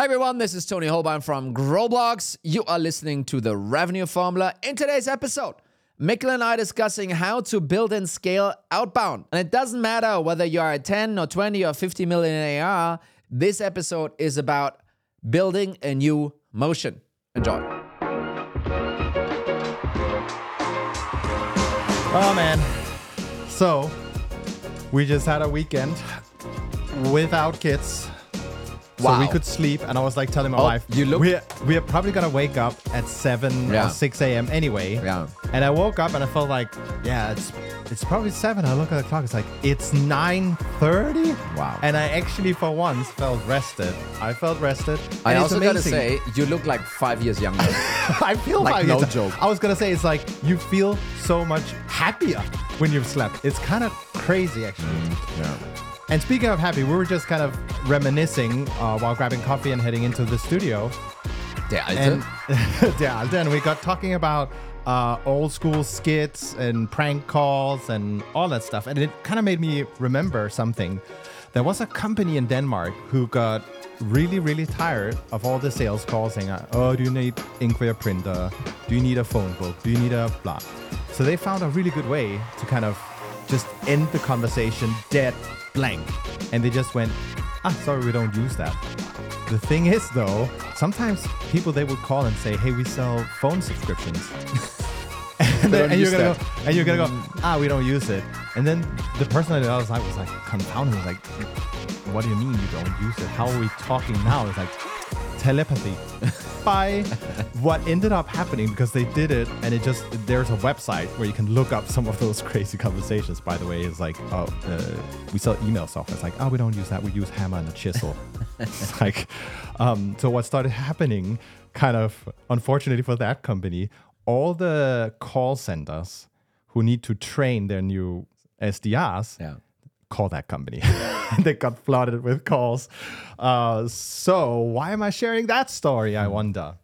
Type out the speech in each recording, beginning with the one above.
Hi everyone, this is Toni Hohlbein from Growblocks. You are listening to the Revenue Formula. In today's episode, Mikkel and I discussing how to build and scale outbound. And it doesn't matter whether you are at 10 or 20 or 50 million AR, this episode is about building a new motion. Enjoy. Oh man. So, we just had a weekend without kids. So we could sleep, and I was like telling my Oh, wife, you look- we're, we're probably gonna wake up at 7 Yeah. or 6 a.m. anyway. Yeah. And I woke up and I felt like, yeah, it's it's probably 7. I look at the clock, it's like, it's 9.30? Wow. And I actually, for once, felt rested. I felt rested. I also gotta say, you look like five years younger. I feel Like, no it's- joke. I was gonna say it's like you feel so much happier when you've slept. It's kind of crazy actually. Mm, yeah. And speaking of happy, we were just kind of reminiscing uh, while grabbing coffee and heading into the studio. Der Alte. And then we got talking about uh, old school skits and prank calls and all that stuff. And it kind of made me remember something. There was a company in Denmark who got really, really tired of all the sales calls saying, oh, do you need ink for your printer? Do you need a phone book? Do you need a blah? So they found a really good way to kind of just end the conversation dead blank. And they just went, ah, sorry, we don't use that. The thing is, though, sometimes people they would call and say, "Hey, we sell phone subscriptions," and, then, and you're gonna go, and you're gonna go, "Ah, we don't use it." And then the person on the other side was like confounded, was like, "What do you mean you don't use it? How are we talking now?" It's like telepathy. Bye. what ended up happening because they did it, and it just there's a website where you can look up some of those crazy conversations. By the way, is like, oh, uh, we sell email software. It's like, oh, we don't use that. We use hammer and a chisel. it's like, um, so what started happening, kind of unfortunately for that company, all the call centers who need to train their new SDRs yeah. Call that company. they got flooded with calls. Uh, so why am I sharing that story? I wonder.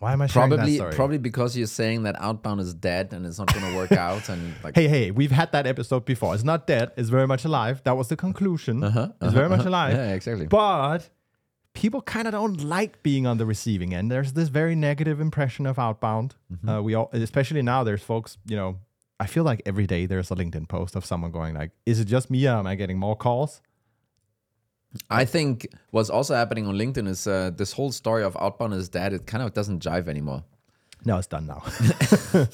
Why am I sharing Probably, that story? probably because you're saying that outbound is dead and it's not going to work out. And like, Hey, hey, we've had that episode before. It's not dead. It's very much alive. That was the conclusion. it's very much alive. Uh-huh, yeah, exactly. But people kind of don't like being on the receiving end. There's this very negative impression of outbound. Mm-hmm. Uh, we all, especially now, there's folks. You know, I feel like every day there's a LinkedIn post of someone going like, "Is it just me? Or am I getting more calls?" I think what's also happening on LinkedIn is uh, this whole story of outbound is dead. It kind of doesn't jive anymore. No, it's done now.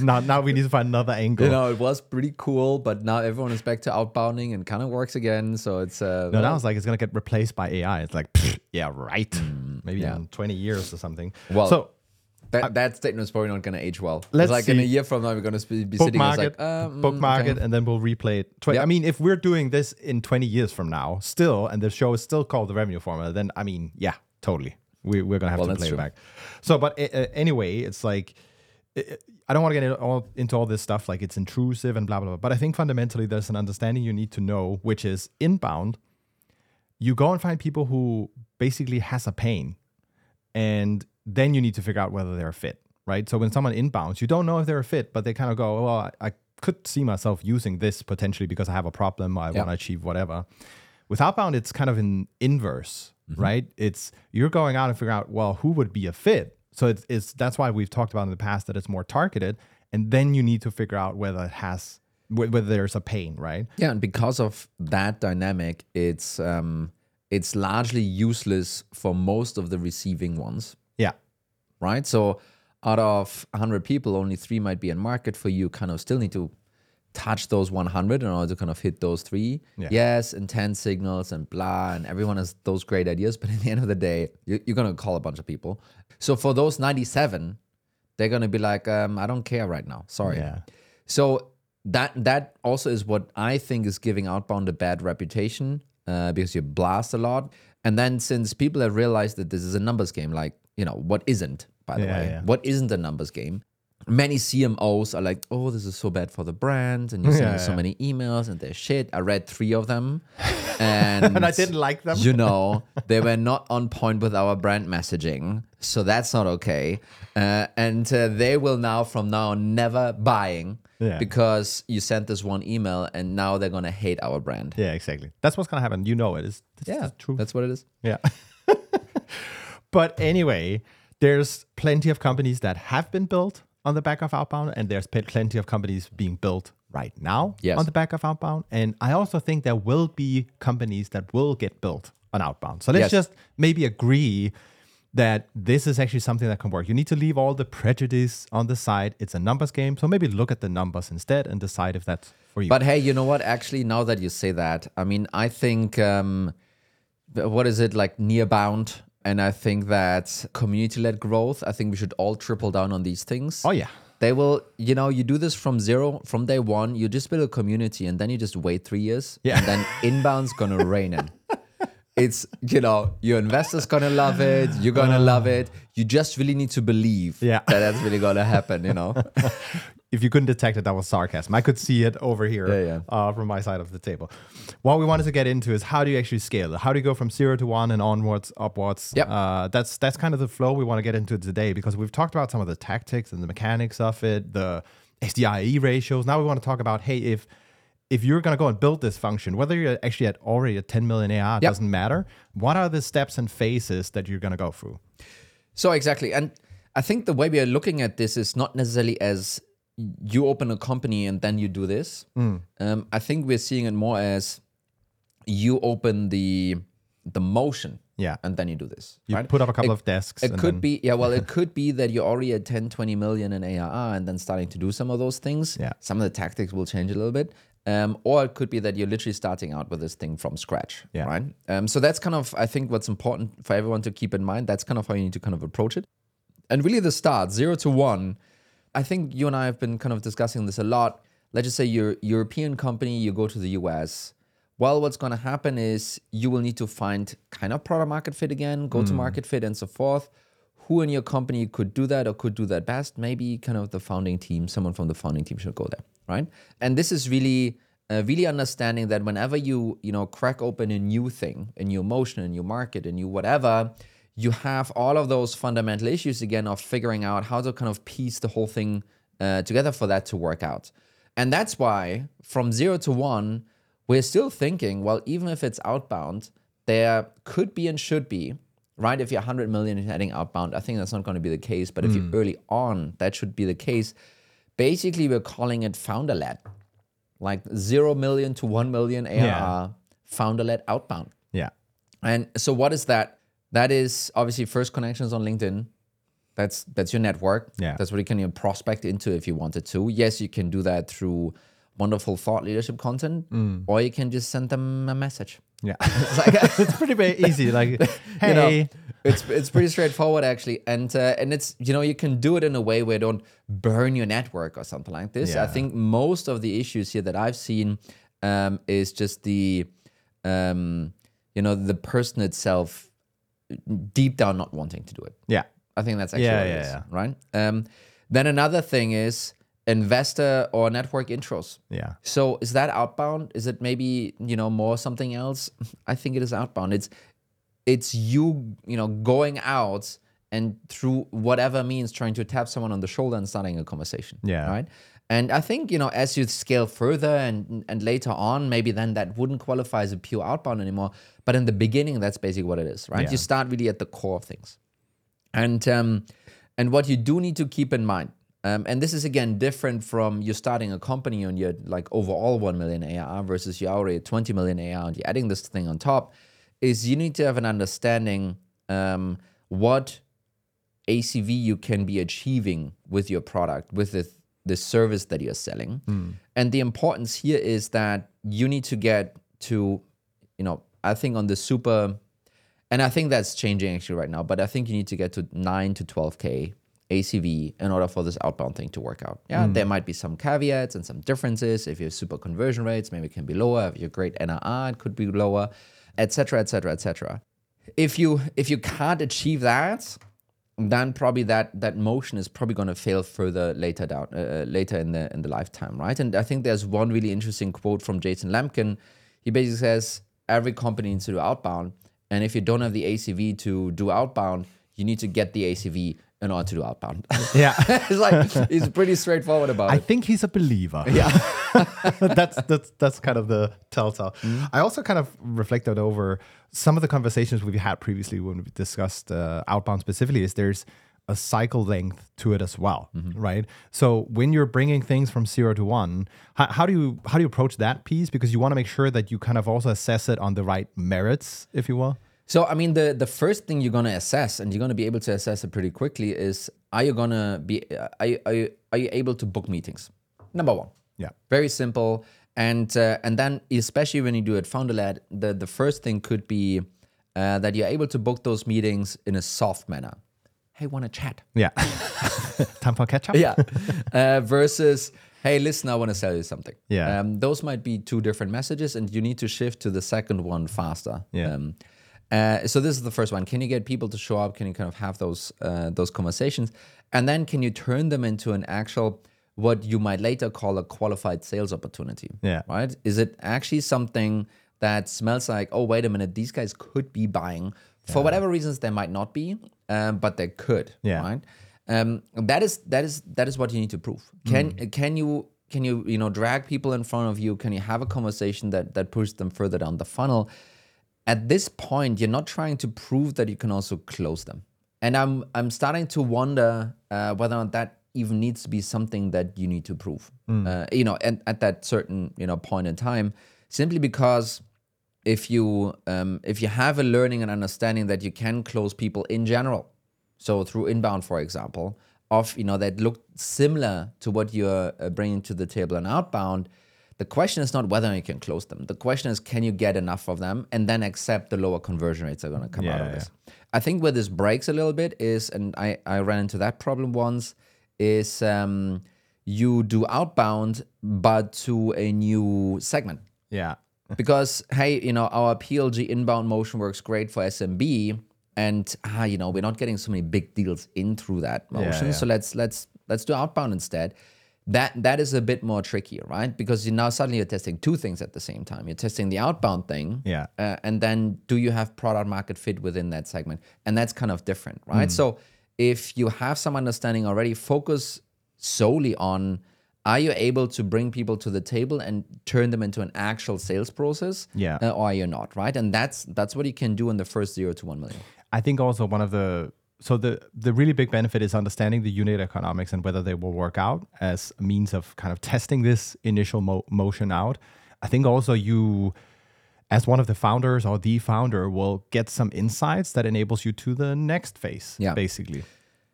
now, now we need to find another angle. You know, it was pretty cool, but now everyone is back to outbounding and kind of works again. So it's uh, no, now it's like it's gonna get replaced by AI. It's like, pfft, yeah, right. Maybe Mm, yeah. in 20 years or something. Well, so that, that statement is probably not going to age well. Let's like in a see. year from now, we're going to be, be sitting it, like, um, bookmark okay. it, and then we'll replay it. Tw- Yep. I mean, if we're doing this in 20 years from now, still, and the show is still called the Revenue Formula, then I mean, yeah, totally. We, we're gonna have Well, to play true. it back. So, but uh, anyway, it's like uh, I don't want to get into all, into all this stuff like it's intrusive and blah blah blah. But I think fundamentally there's an understanding you need to know, which is inbound. You go and find people who basically has a pain, and then you need to figure out whether they're a fit, right? So when someone inbounds, you don't know if they're a fit, but they kind of go, well, I, I could see myself using this potentially because I have a problem, I Yeah. want to achieve whatever. With outbound, it's kind of an inverse, right? It's you're going out and figure out, well, who would be a fit. So it's, it's that's why we've talked about in the past that it's more targeted, and then you need to figure out whether it has whether there's a pain, right? Yeah, and because of that dynamic, it's um, it's largely useless for most of the receiving ones, Yeah, right? So out of 100 people, only three might be in market for you. Kind of still need to touch those 100 in order to kind of hit those three. Yeah. Yes, intent signals and blah, and everyone has those great ideas. But at the end of the day, you- you're gonna call a bunch of people. So for those 97, they're gonna be like, um, I don't care right now. Sorry. yeah, So that that also is what I think is giving outbound a bad reputation uh, because you blast a lot, and then since people have realized that this is a numbers game, like you know what isn't, by the Yeah, way, yeah. what isn't a numbers game. Many CMOs are like, oh, this is so bad for the brand, and you're sending Yeah, so many emails and they're shit. I read three of them, and, and I didn't like them. you know, they were not on point with our brand messaging. So that's not okay. Uh, and uh, they will now, from now on, never buying Yeah. because you sent this one email and now they're going to hate our brand. yeah, exactly. That's what's gonna happen. You know it is. It's Yeah, truth. that's what it is. Yeah. But anyway, there's plenty of companies that have been built on the back of outbound, and there's plenty of companies being built right now Yes. on the back of outbound. And I also think there will be companies that will get built on outbound. So let's Yes. just maybe agree that this is actually something that can work. You need to leave all the prejudice on the side. It's a numbers game. So maybe look at the numbers instead and decide if that's for you. But hey, you know what? Actually, now that you say that, I mean, I think um, what is it like near bound, and I think that community-led growth. I think we should all triple down on these things. oh, yeah. They will, you know, you do this from zero, from day one. You just build a community, and then you just wait three years, Yeah. and then inbound's gonna rain in. It's you know your investors gonna love it. You're gonna uh. love it. You just really need to believe Yeah. that that's really gonna happen. You know. if you couldn't detect it, that was sarcasm. I could see it over here Yeah, yeah. Uh, from my side of the table. What we wanted to get into is how do you actually scale it? How do you go from zero to one and onwards, upwards? Yep. Uh, that's that's kind of the flow we want to get into today because we've talked about some of the tactics and the mechanics of it, the SDIE ratios. Now we want to talk about hey, if if you're going to go and build this function, whether you're actually at already at 10 million AR, Yep. doesn't matter. What are the steps and phases that you're going to go through? So exactly, and I think the way we are looking at this is not necessarily as you open a company and then you do this. Mm. Um, I think we're seeing it more as you open the the motion, Yeah. and then you do this. You right? put up a couple It- of desks. It could then- be, yeah. Well, it could be that you're already at 10, 20 million in ARR and then starting to do some of those things. Yeah. Some of the tactics will change a little bit. Um, or it could be that you're literally starting out with this thing from scratch. Yeah. Right. Um, so that's kind of, I think, what's important for everyone to keep in mind. That's kind of how you need to kind of approach it. And really, the start, zero to one, I think you and I have been kind of discussing this a lot. Let's just say you're a European company, you go to the US. Well, what's going to happen is you will need to find kind of product market fit again, go to market fit, and so forth. Who in your company could do that or could do that best? Maybe kind of the founding team, someone from the founding team should go there, right? And this is really, uh, really understanding that whenever you, you know, crack open a new thing, a new motion, a new market, a new whatever, you have all of those fundamental issues again of figuring out how to kind of piece the whole thing uh, together for that to work out. And that's why from zero to one, we're still thinking, well, even if it's outbound, there could be and should be, right? If you're 100 million heading outbound, I think that's not going to be the case. But if you're early on, that should be the case. Basically, we're calling it founder led, like 0 million to 1 million ARR, Yeah. founder led outbound. Yeah. And so what is that? That is obviously first connections on LinkedIn. That's that's your network. Yeah. That's what you can you know, prospect into if you wanted to. Yes, you can do that through wonderful thought leadership content, or you can just send them a message. Yeah. It's like it's pretty easy. Like, hey, you know, it's it's pretty straightforward actually, and uh, and it's you know you can do it in a way where you don't burn your network or something like this. I think most of the issues here that I've seen um, is just the um, you know the person itself deep down not wanting to do it. yeah. I think that's actually Yeah, what yeah, is, yeah. right? Um, then another thing is investor or network intros. Yeah. So is that outbound? Is it maybe you know more something else? I think it is outbound. It's it's you you know going out and through whatever means trying to tap someone on the shoulder and starting a conversation. Yeah. Right. And I think you know as you scale further and and later on maybe then that wouldn't qualify as a pure outbound anymore. But in the beginning that's basically what it is. Right. Yeah. You start really at the core of things. And um, and what you do need to keep in mind, um, and this is again different from you starting a company and you're like overall one million ARR versus you're already at 20 million ARR and you're adding this thing on top, is you need to have an understanding um, what ACV you can be achieving with your product, with the the service that you're selling. Mm. And the importance here is that you need to get to, you know, I think on the super and I think that's changing actually right now, but I think you need to get to 9 to 12K ACV in order for this outbound thing to work out. Yeah, there mm. might be some caveats and some differences. If you have super conversion rates, maybe it can be lower. If you're great NRR, it could be lower, etc., etc., etc. If you if you can't achieve that, then probably that that motion is probably going to fail further later down uh, later in the in the lifetime, right? And I think there's one really interesting quote from Jason Lemkin. He basically says every company needs to do outbound, and if you don't have the ACV to do outbound, you need to get the ACV in order to do outbound. Yeah. it's like he's pretty straightforward about I it. I think he's a believer. Yeah. that's that's that's kind of the telltale. I also kind of reflected over some of the conversations we've had previously when we discussed uh, outbound specifically. Is there's a cycle length to it as well, right? So when you're bringing things from zero to one, how, how do you how do you approach that piece? Because you want to make sure that you kind of also assess it on the right merits, if you will. So I mean, the the first thing you're gonna assess, and you're gonna be able to assess it pretty quickly, is are you gonna be are you, are you, are you able to book meetings? Number one. Yeah. Very simple. And uh, and then especially when you do it founder led, the the first thing could be uh, that you're able to book those meetings in a soft manner. Hey, want to chat? Yeah. Time for catch up. Yeah. uh, versus, hey, listen, I want to sell you something. Yeah. Um, those might be two different messages, and you need to shift to the second one faster. Yeah. Um, uh, so this is the first one. Can you get people to show up? Can you kind of have those uh, those conversations, and then can you turn them into an actual what you might later call a qualified sales opportunity? Yeah. Right? Is it actually something that smells like, oh, wait a minute, these guys could be buying for whatever reasons they might not be, um, but they could. Yeah. Right. Um, that is that is that is what you need to prove. Can can you can you you know drag people in front of you? Can you have a conversation that that pushes them further down the funnel? At this point, you're not trying to prove that you can also close them. And I'm I'm starting to wonder uh, whether or not that even needs to be something that you need to prove. Uh, you know, and at that certain you know point in time, simply because if you um, if you have a learning and understanding that you can close people in general, so through inbound, for example, of you know that look similar to what you're uh, bringing to the table and outbound. The question is not whether you can close them. The question is, can you get enough of them and then accept the lower conversion rates are going to come out Yeah, of this? I think where this breaks a little bit is, and I, I ran into that problem once, is um, you do outbound, but to a new segment Yeah. because hey, you know, our PLG inbound motion works great for SMB, and ah, you know, we're not getting so many big deals in through that motion. yeah. So let's let's let's do outbound instead. That that is a bit more trickier, right? Because you now suddenly you're testing two things at the same time. You're testing the outbound thing, Yeah. uh, and then do you have product market fit within that segment? And that's kind of different, right? So if you have some understanding already, focus solely on are you able to bring people to the table and turn them into an actual sales process? Yeah. uh, or are you not, right? And that's that's what you can do in the first zero to one million. I think also one of the so the the really big benefit is understanding the unit economics and whether they will work out as a means of kind of testing this initial mo- motion out. I think also you as one of the founders or the founder will get some insights that enables you to the next phase Yeah. basically.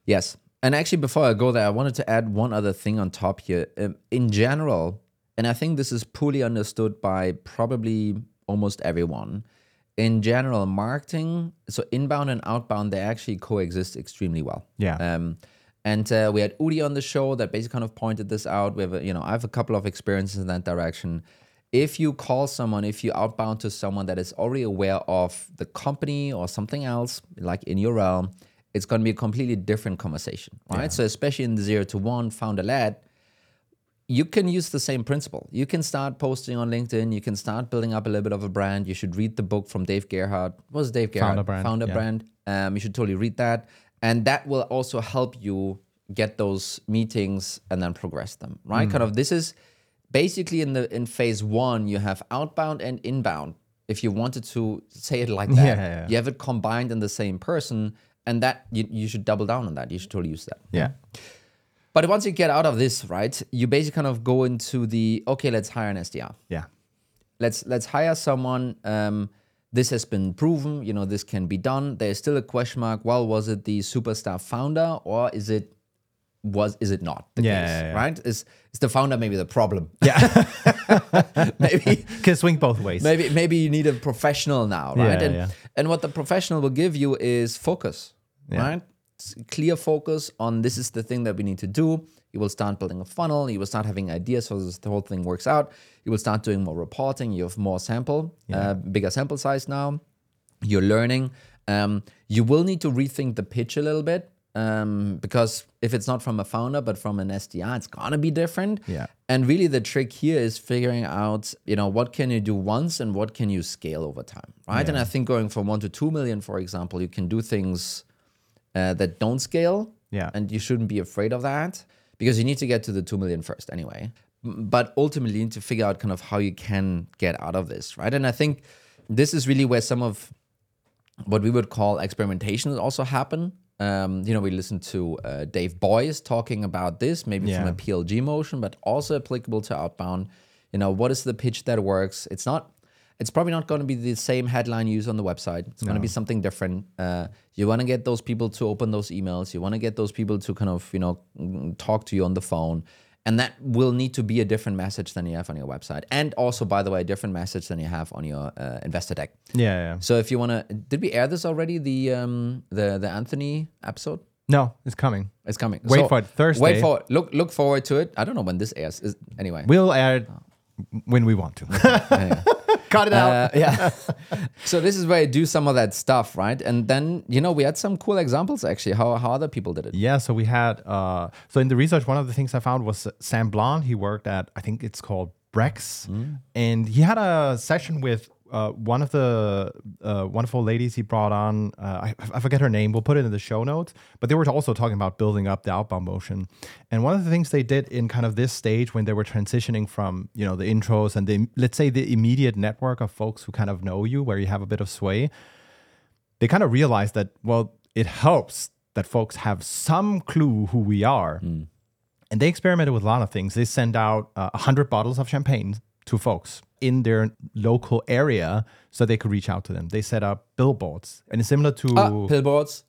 Yes. And actually, before I go there, I wanted to add one other thing on top here. Um, in general, and I think this is poorly understood by probably almost everyone. In general, marketing, so inbound and outbound, they actually coexist extremely well. Yeah. Um, and uh, we had Udi on the show that basically kind of pointed this out. We have, a, you know, I have a couple of experiences in that direction. If you call someone, if you outbound to someone that is already aware of the company or something else, like in your realm, it's going to be a completely different conversation, right? So especially in the zero to one founder led, you can use the same principle. You can start posting on LinkedIn. You can start building up a little bit of a brand. You should read the book from Dave Gerhardt. What was Dave Gerhardt? Founder Brand, Founder yeah. brand. Um, you should totally read that, and that will also help you get those meetings and then progress them. Mm. Right? Kind of. This is basically in the in phase one. You have outbound and inbound. If you wanted to say it like that, Yeah, yeah, yeah. you have it combined in the same person, and that you, you should double down on that. You should totally use that. Yeah. But once you get out of this, right, you basically kind of go into the okay, let's hire an SDR. Yeah. Let's let's hire someone. Um, this has been proven. You know, this can be done. There's still a question mark. Well, was it the superstar founder or is it was is it not the Yeah, case? yeah, yeah. Right? Is is the founder maybe the problem? Yeah. maybe Can swing both ways. maybe maybe you need a professional now, right? And yeah. and what the professional will give you is focus, right? Clear focus on this is the thing that we need to do. You will start building a funnel. You will start having ideas so this, the whole thing works out. You will start doing more reporting. You have more sample, uh, bigger sample size now. You're learning. Um, you will need to rethink the pitch a little bit um, because if it's not from a founder but from an SDR, it's gonna be different. Yeah. And really, the trick here is figuring out, you know, what can you do once and what can you scale over time, right? And I think going from one to two million, for example, you can do things uh, that don't scale Yeah. And you shouldn't be afraid of that because you need to get to the 2 million first anyway. But ultimately, you need to figure out kind of how you can get out of this, right? And I think this is really where some of what we would call experimentation also happen. Um, you know, we listened to uh, Dave Boyce talking about this, maybe from a PLG motion, but also applicable to outbound. You know, what is the pitch that works? It's not. It's probably not going to be the same headline used on the website. It's going to be something different. Uh, you want to get those people to open those emails. You want to get those people to kind of you know talk to you on the phone, and that will need to be a different message than you have on your website, and also, by the way, a different message than you have on your uh, investor deck. Yeah, yeah. So if you want to, did we air this already? The um the the Anthony episode. No, it's coming. It's coming. Wait for it, Thursday. Wait for it. Look look forward to it. I don't know when this airs. Is, anyway. We'll air it when we want to. Cut it out. Uh, yeah. so this is where I do some of that stuff, right? And then you know we had some cool examples actually how how other people did it. Yeah, so we had uh, so in the research, one of the things I found was Sam Blond. He worked at I think it's called Brex, and he had a session with uh, one of the uh, wonderful ladies he brought on. Uh, I, I forget her name. We'll put it in the show notes. But they were also talking about building up the outbound motion. And one of the things they did in kind of this stage when they were transitioning from you know the intros and the let's say the immediate network of folks who kind of know you, where you have a bit of sway they kind of realized that well it helps that folks have some clue who we are and they experimented with a lot of things they sent out uh, 100 bottles of champagne to folks in their local area so they could reach out to them they set up billboards and it's similar to Ah, billboards.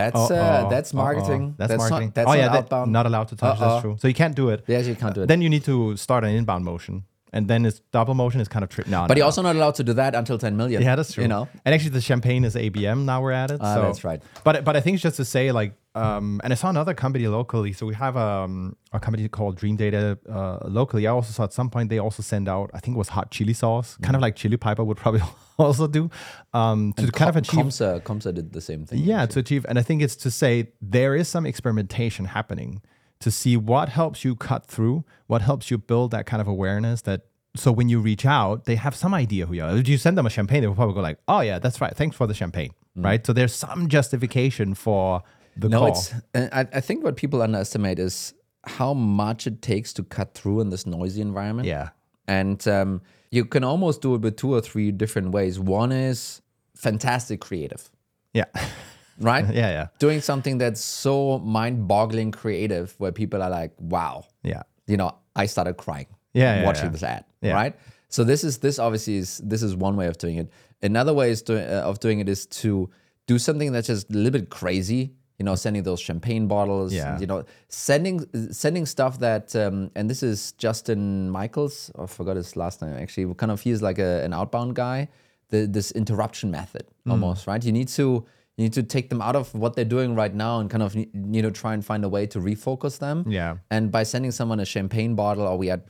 That's uh, that's marketing. That's, marketing. Not, that's oh not yeah, that- outbound. not allowed to touch. Uh-uh. That's true. So you can't do it. Yes, you can't do it. Then you need to start an inbound motion, and then it's double motion is kind of tricky. No, but no, you're also not allowed to do that until 10 million. Yeah, that's true. You know. and actually, the champagne is ABM now. We're at it. Ah, so. that's right. But but I think it's just to say like, um, and I saw another company locally. So we have um, a company called Dreamdata uh, locally. I also saw at some point they also send out. I think it was hot chili sauce, kind of like Chili Piper would probably also do, um, to kind of achieve. Comsa, Comsa did the same thing. Yeah, to achieve, and I think it's to say there is some experimentation happening to see what helps you cut through, what helps you build that kind of awareness that. So when you reach out, they have some idea who you are. If you send them a champagne, they will probably go like, "Oh yeah, that's right. Thanks for the champagne." Right. So there's some justification for the No, call. it's. uh, I, I think what people underestimate is how much it takes to cut through in this noisy environment. yeah. And um, you can almost do it with two or three different ways. One is fantastic creative, Yeah. right? yeah. Yeah. Doing something that's so mind boggling creative where people are like, wow, Yeah. you know, I started crying Yeah, yeah, watching yeah. this ad, Yeah. right? So this is this obviously is this is one way of doing it. Another way is do, uh, of doing it is to do something that's just a little bit crazy. You know, sending those champagne bottles. Yeah. You know, sending sending stuff that um, and this is Justin Michaels. I forgot his last name actually. Kind of he's like a, an outbound guy. The this interruption method Mm. almost right. You need to you need to take them out of what they're doing right now and kind of you know try and find a way to refocus them. Yeah. And by sending someone a champagne bottle, or we had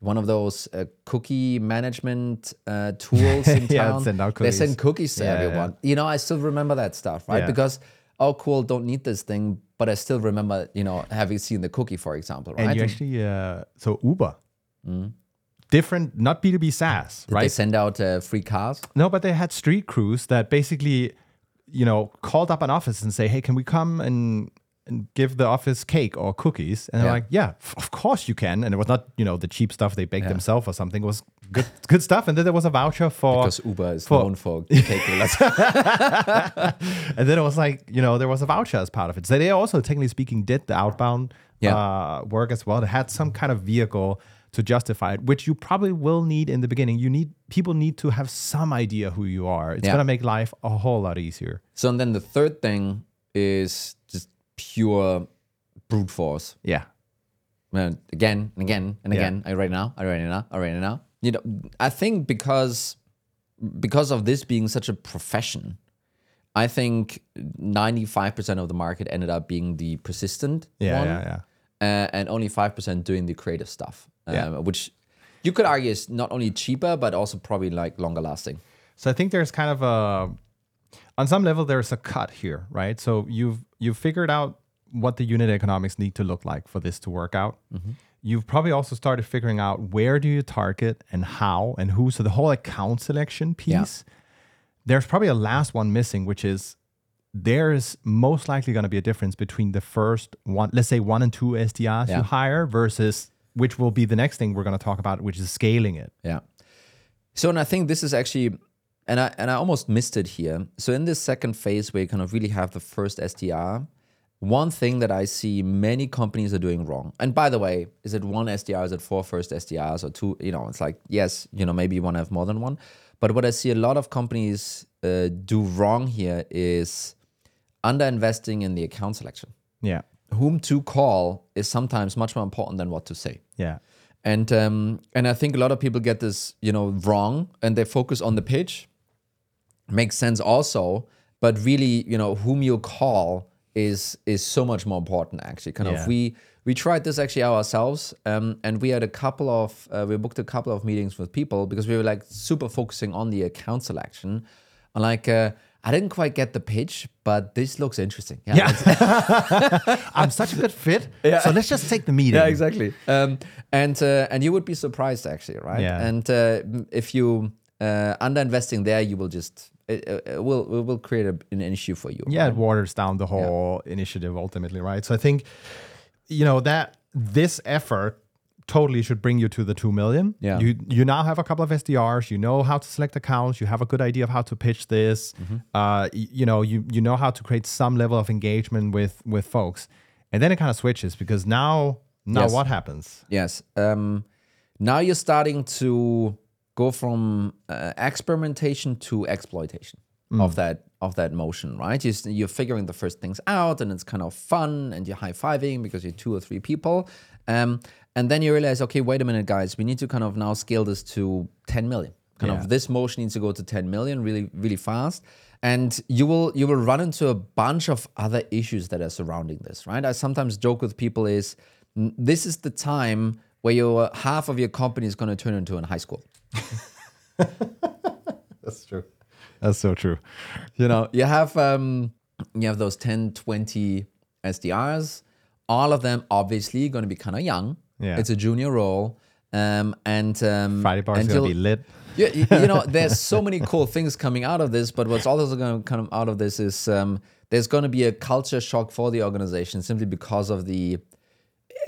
one of those uh, cookie management uh, tools in Yeah, send out They send cookies to Yeah, yeah. everyone. You know, I still remember that stuff, right? Yeah. Because oh, cool, don't need this thing, but I still remember, you know, having seen the cookie, for example, right? And you actually, uh, so Uber, different, not B2B SaaS, They right? send out uh, free cars. No, but they had street crews that basically, you know, called up an office and say, "Hey, can we come and and give the office cake or cookies?" And they're Yeah. like, "Yeah, of course you can." And it was not, you know, the cheap stuff they baked themselves or something. It was good, good stuff. And then there was a voucher for. Because Uber is for- known for and then it was like, you know, there was a voucher as part of it. So they also, technically speaking, did the outbound Yeah. uh, work as well. They had some kind of vehicle to justify it, which you probably will need in the beginning. You need people need to have some idea who you are. It's Yeah. gonna make life a whole lot easier. so and then the third thing is just pure brute force. Yeah. Again and again and Yeah. again. I write it now. I it now. I it now. You know, I think because because of this being such a profession, I think ninety five percent of the market ended up being the persistent Yeah, one, yeah, yeah. Uh, and only five percent doing the creative stuff. Yeah. Um, which you could argue is not only cheaper but also probably like longer lasting. So I think there's kind of a on some level there's a cut here, right? So you've you've figured out what the unit economics need to look like for this to work out. You've probably also started figuring out where do you target and how and who. So the whole account selection piece. There's probably a last one missing, which is there's most likely going to be a difference between the first one, let's say one and two SDRs Yeah. you hire versus which will be the next thing we're going to talk about, which is scaling it. Yeah. So, and I think this is actually, and I and I almost missed it here. So, in this second phase where you kind of really have the first SDR, one thing that I see many companies are doing wrong. And by the way, is it one SDR? Is it four first SDRs or two? You know, it's like yes, you know, maybe you want to have more than one. But what I see a lot of companies uh, do wrong here is under investing in the account selection. Yeah. Whom to call is sometimes much more important than what to say Yeah. and um, and I think a lot of people get this you know wrong, and they focus on the pitch. Makes sense also, but really you know whom you call is is so much more important actually. Kind Yeah. of we we tried this actually ourselves, um, and we had a couple of uh, we booked a couple of meetings with people because we were like super focusing on the account selection, and like. Uh, I didn't quite get the pitch, but this looks interesting. Yeah. I'm such a good fit. So let's just take the meeting. Yeah, exactly. Um, and uh, and you would be surprised actually, right? Yeah. And uh, if you uh, under investing there, you will just it, it will it will create a, an issue for you. yeah, it waters down the whole initiative ultimately, right? So I think, you know, that this effort totally should bring you to the two million. Yeah. You you now have a couple of SDRs. You know how to select accounts. You have a good idea of how to pitch this. Mm-hmm. Uh, y- you know, you you know how to create some level of engagement with with folks, and then it kind of switches because now now Yes. what happens? Yes. Um, now you're starting to go from uh, experimentation to exploitation of that of that motion, right? You're, you're figuring the first things out, and it's kind of fun, and you're high fiving because you're two or three people, um, and then you realize, okay, wait a minute, guys, we need to kind of now scale this to 10 million. Kind Yeah. of this motion needs to go to 10 million really, really fast. And you will you will run into a bunch of other issues that are surrounding this, right? I sometimes joke with people is this is the time where your half of your company is going to turn into a high school. That's true. That's so true. you know you have um you have those 10 20 sdrs all of them obviously going to be kind of young Yeah. it's a junior role um and um Friday bar is gonna be lit. you, you you know, there's so many cool things coming out of this, but what's also going to come out of this is um, there's going to be a culture shock for the organization simply because of the,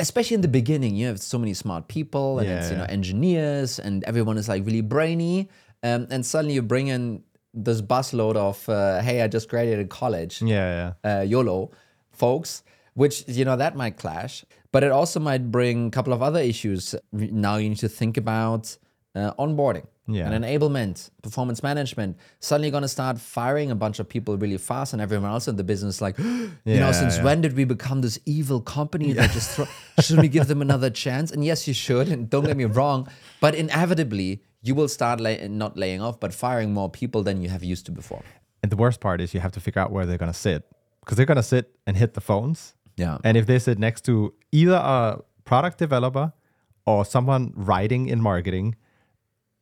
especially in the beginning, you have so many smart people and it's you know engineers and everyone is like really brainy, um, and suddenly you bring in this busload of uh, hey, I just graduated college, Yeah, yeah. uh, YOLO folks, which, you know, that might clash. But it also might bring a couple of other issues. Now you need to think about uh, onboarding Yeah. and enablement, performance management. Suddenly you're going to start firing a bunch of people really fast, and everyone else in the business, like, you know, since yeah. when did we become this evil company that just throw, should we give them another chance? And yes, you should. And don't get me wrong, but inevitably, you will start lay- not laying off, but firing more people than you have used to before. And the worst part is you have to figure out where they're gonna sit because they're gonna sit and hit the phones. Yeah. And if they sit next to either a product developer or someone writing in marketing,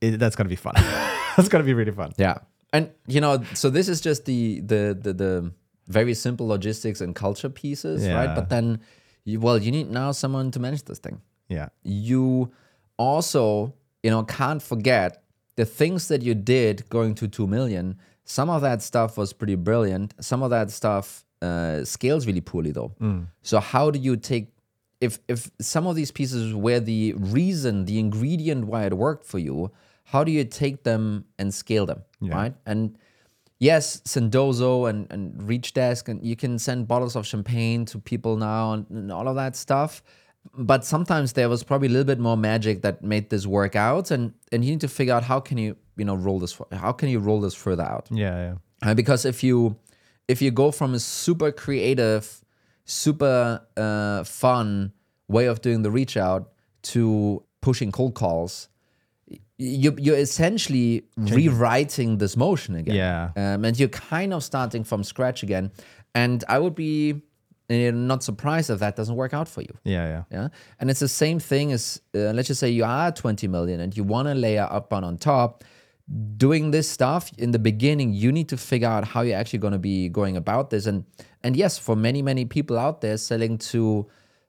it, that's gonna be fun. that's gonna be really fun. Yeah. And you know, so this is just the the the, the very simple logistics and culture pieces, right? But then you, well, you need now someone to manage this thing. Yeah. You also, you know, can't forget the things that you did going to 2 million. Some of that stuff was pretty brilliant. Some of that stuff uh, scales really poorly though. So how do you take if if some of these pieces were the reason, the ingredient why it worked for you, how do you take them and scale them, right? And yes, Sendoso and, and Reachdesk, and you can send bottles of champagne to people now and, and all of that stuff. But sometimes there was probably a little bit more magic that made this work out, and and you need to figure out how can you you know roll this how can you roll this further out. Yeah. Yeah. Uh, because if you if you go from a super creative, super uh, fun way of doing the reach out to pushing cold calls, you you're essentially rewriting this motion again. Yeah. um, and you're kind of starting from scratch again. And I would be uh, not surprised if that doesn't work out for you. Yeah. Yeah. Yeah. And it's the same thing as, uh, let's just say you are 20 million and you want to layer up on on top. Doing this stuff in the beginning, you need to figure out how you're actually going to be going about this. And and yes, for many many people out there selling to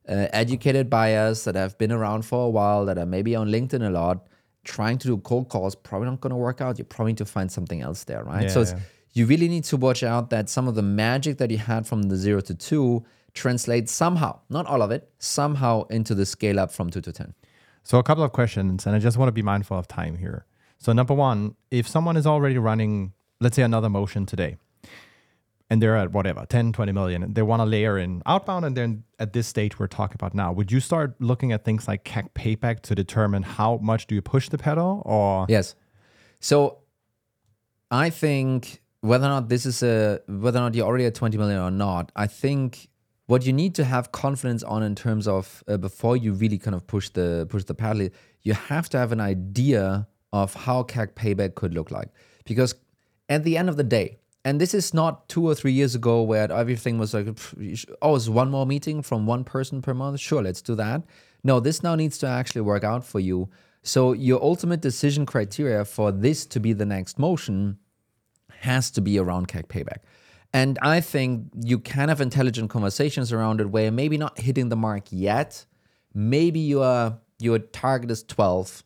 uh, educated buyers that have been around for a while, that are maybe on LinkedIn a lot, trying to do cold calls probably not going to work out. You're probably need to find something else there, right? so Yeah, it's yeah. you really need to watch out that some of the magic that you had from the zero to two translates somehow, not all of it, somehow into the scale up from two to 10. So a couple of questions, and I just want to be mindful of time here. So number one, if someone is already running, let's say another motion today, and they're at whatever 10 20 million and they want to layer in outbound and then at this stage we're talking about now would you start looking at things like cac payback to determine how much do you push the pedal or Yes. So I think whether or not this is a whether or not you're already at 20 million or not, I think what you need to have confidence on in terms of uh, before you really kind of push the push the pedal, you have to have an idea of how CAC payback could look like. Because at the end of the day, and this is not two or three years ago where everything was like, oh, it's one more meeting from one person per month. Sure, let's do that. No, this now needs to actually work out for you. So your ultimate decision criteria for this to be the next motion has to be around CAC payback. And I think you can have intelligent conversations around it where maybe not hitting the mark yet. Maybe your your target is 12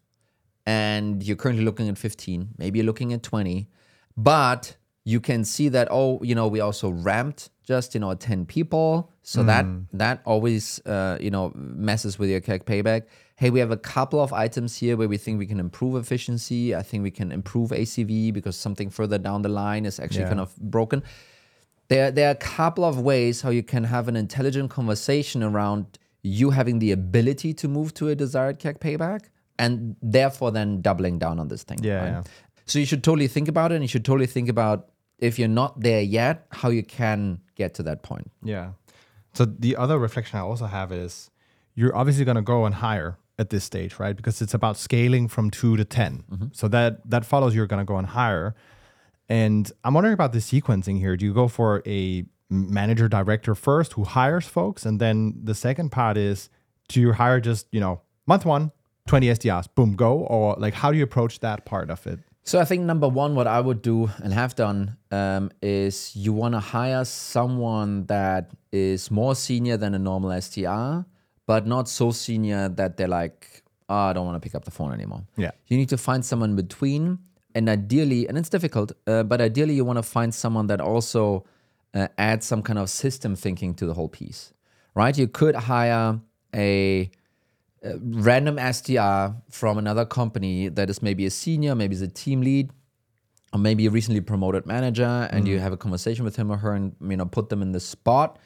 and you're currently looking at 15. Maybe you're looking at 20. But you can see that oh, you know, we also ramped just, you know, 10 people. So that that always uh, you know, messes with your CAC payback. Hey, we have a couple of items here where we think we can improve efficiency. I think we can improve ACV because something further down the line is actually Yeah. kind of broken there, there are a couple of ways how you can have an intelligent conversation around you having the ability to move to a desired CAC payback and therefore then doubling down on this thing. Yeah, yeah. So you should totally think about it and you should totally think about if you're not there yet, how you can get to that point. Yeah. So the other reflection I also have is you're obviously going to go and hire at this stage, right? Because it's about scaling from two to 10. Mm-hmm. So that that follows you're going to go and hire. And I'm wondering about the sequencing here. Do you go for a manager director first who hires folks? And then the second part is do you hire just, you know, month one, 20 SDRs, boom, go? Or like how do you approach that part of it? So I think number one, what I would do and have done um, is you want to hire someone that is more senior than a normal SDR, but not so senior that they're like, oh, I don't want to pick up the phone anymore. Yeah. You need to find someone in between, and ideally, and it's difficult, uh, but ideally, you want to find someone that also uh, adds some kind of system thinking to the whole piece, right? You could hire a Uh, random SDR from another company that is maybe a senior, maybe is a team lead, or maybe a recently promoted manager, and mm. you have a conversation with him or her, and you know put them in the spot.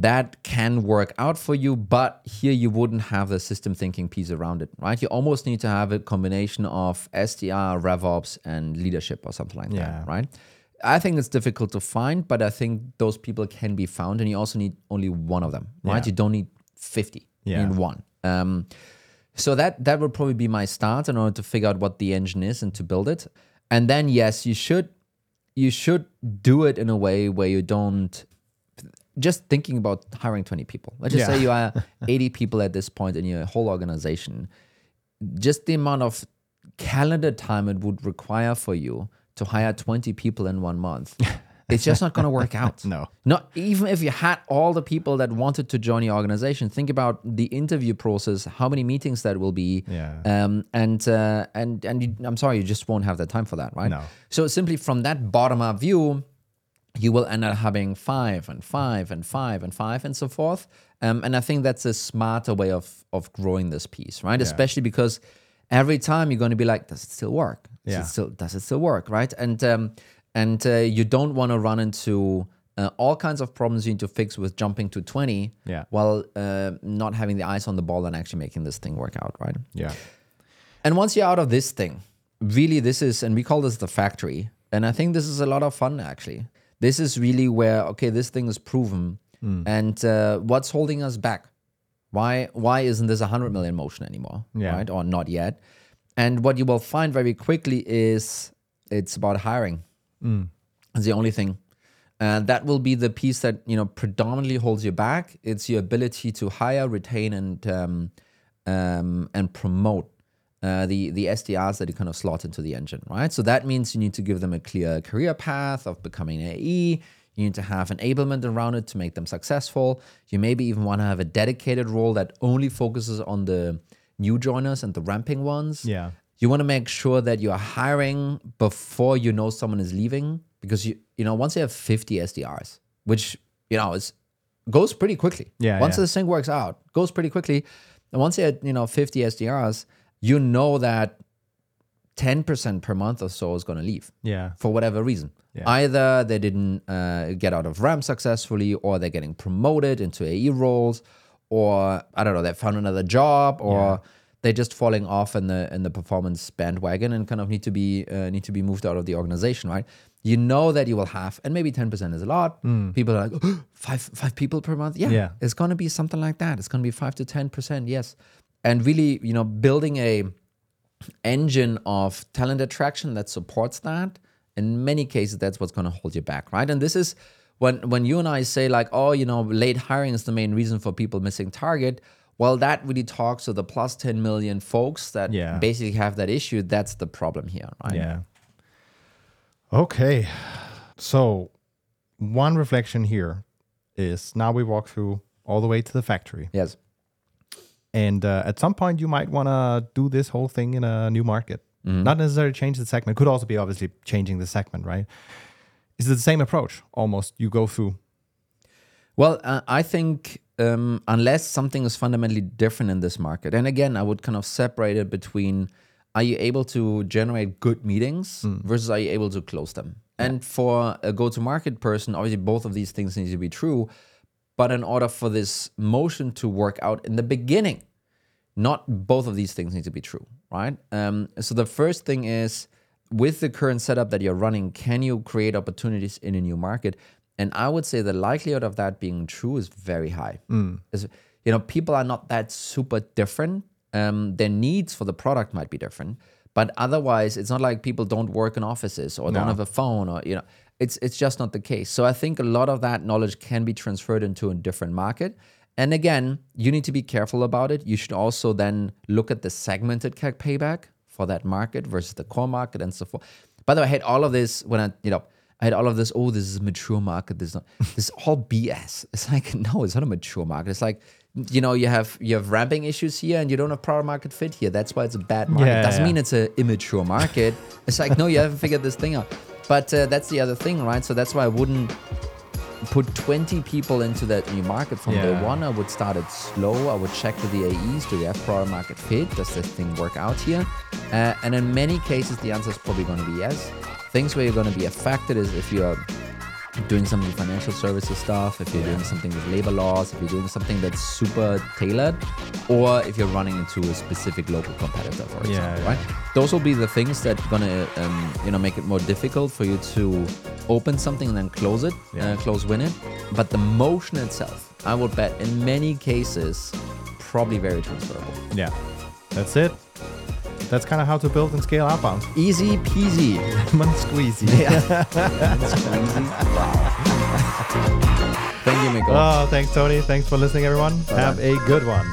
That can work out for you, but here you wouldn't have the system thinking piece around it, right? You almost need to have a combination of SDR, RevOps, and leadership or something like Yeah. that, right? I think it's difficult to find, but I think those people can be found, and you also need only one of them, right? Yeah. You don't need 50 Yeah. in one. Um, so that that would probably be my start in order to figure out what the engine is and to build it. And then yes, you should you should do it in a way where you don't just thinking about hiring 20 people. Let's just Yeah. say you are 80 people at this point in your whole organization. Just the amount of calendar time it would require for you to hire 20 people in one month. It's just not going to work out. No. Not even if you had all the people that wanted to join your organization. Think about the interview process, how many meetings that will be. Yeah. Um, and uh, and and you, I'm sorry, you just won't have the time for that, right? No. So simply from that bottom up view, you will end up having five and five and five and five and so forth. Um, and I think that's a smarter way of of growing this piece, right? Especially because every time you're going to be like, does it still work? Does Yeah. it still does it still work, right? And um, and uh, you don't want to run into uh, all kinds of problems you need to fix with jumping to 20 Yeah. while uh, not having the eyes on the ball and actually making this thing work out, right? Yeah. And once you're out of this thing, really, this is, and we call this the factory. And I think this is a lot of fun, actually. This is really where, okay, this thing is proven. And uh, what's holding us back? Why, why isn't this a 100 million motion anymore? Yeah. Right? Or not yet. And what you will find very quickly is it's about hiring. It's the only thing. Uh, that will be the piece that you know predominantly holds you back. It's your ability to hire, retain, and um, um, and promote uh, the the SDRs that you kind of slot into the engine, right? So that means you need to give them a clear career path of becoming an AE. You need to have enablement around it to make them successful. You maybe even want to have a dedicated role that only focuses on the new joiners and the ramping ones. Yeah. You want to make sure that you're hiring before you know someone is leaving, because you you know once you have 50 SDRs, which you know is goes pretty quickly. Yeah, Once yeah. this thing works out, goes pretty quickly. And once you had you know 50 SDRs, you know that 10% per month or so is going to leave Yeah. for whatever reason. Yeah. Either they didn't uh, get out of RAM successfully, or they're getting promoted into AE roles, or I don't know, they found another job, or they're just falling off in the in the performance bandwagon and kind of need to be uh, need to be moved out of the organization, right? You know that you will have, and maybe ten percent is a lot. People are like five five people per month. Yeah, Yeah. it's going to be something like that. It's going to be five to ten percent. Yes, and really, you know, building a engine of talent attraction that supports that in many cases that's what's going to hold you back right and this is when when you and i say like oh you know late hiring is the main reason for people missing target well that really talks to the plus 10 million folks that Yeah. basically have that issue that's the problem here right Yeah. Okay. So, one reflection here is now we walk through all the way to the factory. yes And uh, at some point, you might want to do this whole thing in a new market. Not necessarily change the segment. Could also be obviously changing the segment, right? Is it the same approach almost you go through? Well, uh, I think um, unless something is fundamentally different in this market, and again, I would kind of separate it between are you able to generate good meetings versus are you able to close them? And for a go to market person, obviously, both of these things need to be true. But in order for this motion to work out in the beginning, not both of these things need to be true, right? Um, so the first thing is with the current setup that you're running, can you create opportunities in a new market? And I would say the likelihood of that being true is very high. Is- you know, people are not that super different. Um, their needs for the product might be different, but otherwise, it's not like people don't work in offices or don't have a phone or you know, it's it's just not the case. So I think a lot of that knowledge can be transferred into a different market. And again, you need to be careful about it. You should also then look at the segmented CAC payback for that market versus the core market and so forth. By the way, I had all of this when I, you know, I had all of this. Oh, this is a mature market. This is not. This is all BS. It's like no, it's not a mature market. It's like you know, you have you have ramping issues here, and you don't have product market fit here. That's why it's a bad market. Yeah, Doesn't yeah. mean it's an immature market. it's like no, you haven't figured this thing out. But uh, that's the other thing, right? So that's why I wouldn't put 20 people into that new market from day one. I would start it slow. I would check with the AEs. Do they have product market fit? Does this thing work out here? Uh, and in many cases, the answer is probably going to be yes. Things where you're going to be affected is if you're doing some financial services stuff, if you're doing something with labor laws, if you're doing something that's super tailored, or if you're running into a specific local competitor, for Yeah, example, yeah. right? Those will be the things that are gonna, um, you know, make it more difficult for you to open something and then close it, Yeah. uh, close win it. But the motion itself, I would bet, in many cases, probably very transferable. Yeah. That's it. That's kind of how to build and scale outbound. Easy peasy. Lemon squeezy. Yeah. Thank you, Mikkel. Oh, thanks, Toni. Thanks for listening, everyone. Have a good one.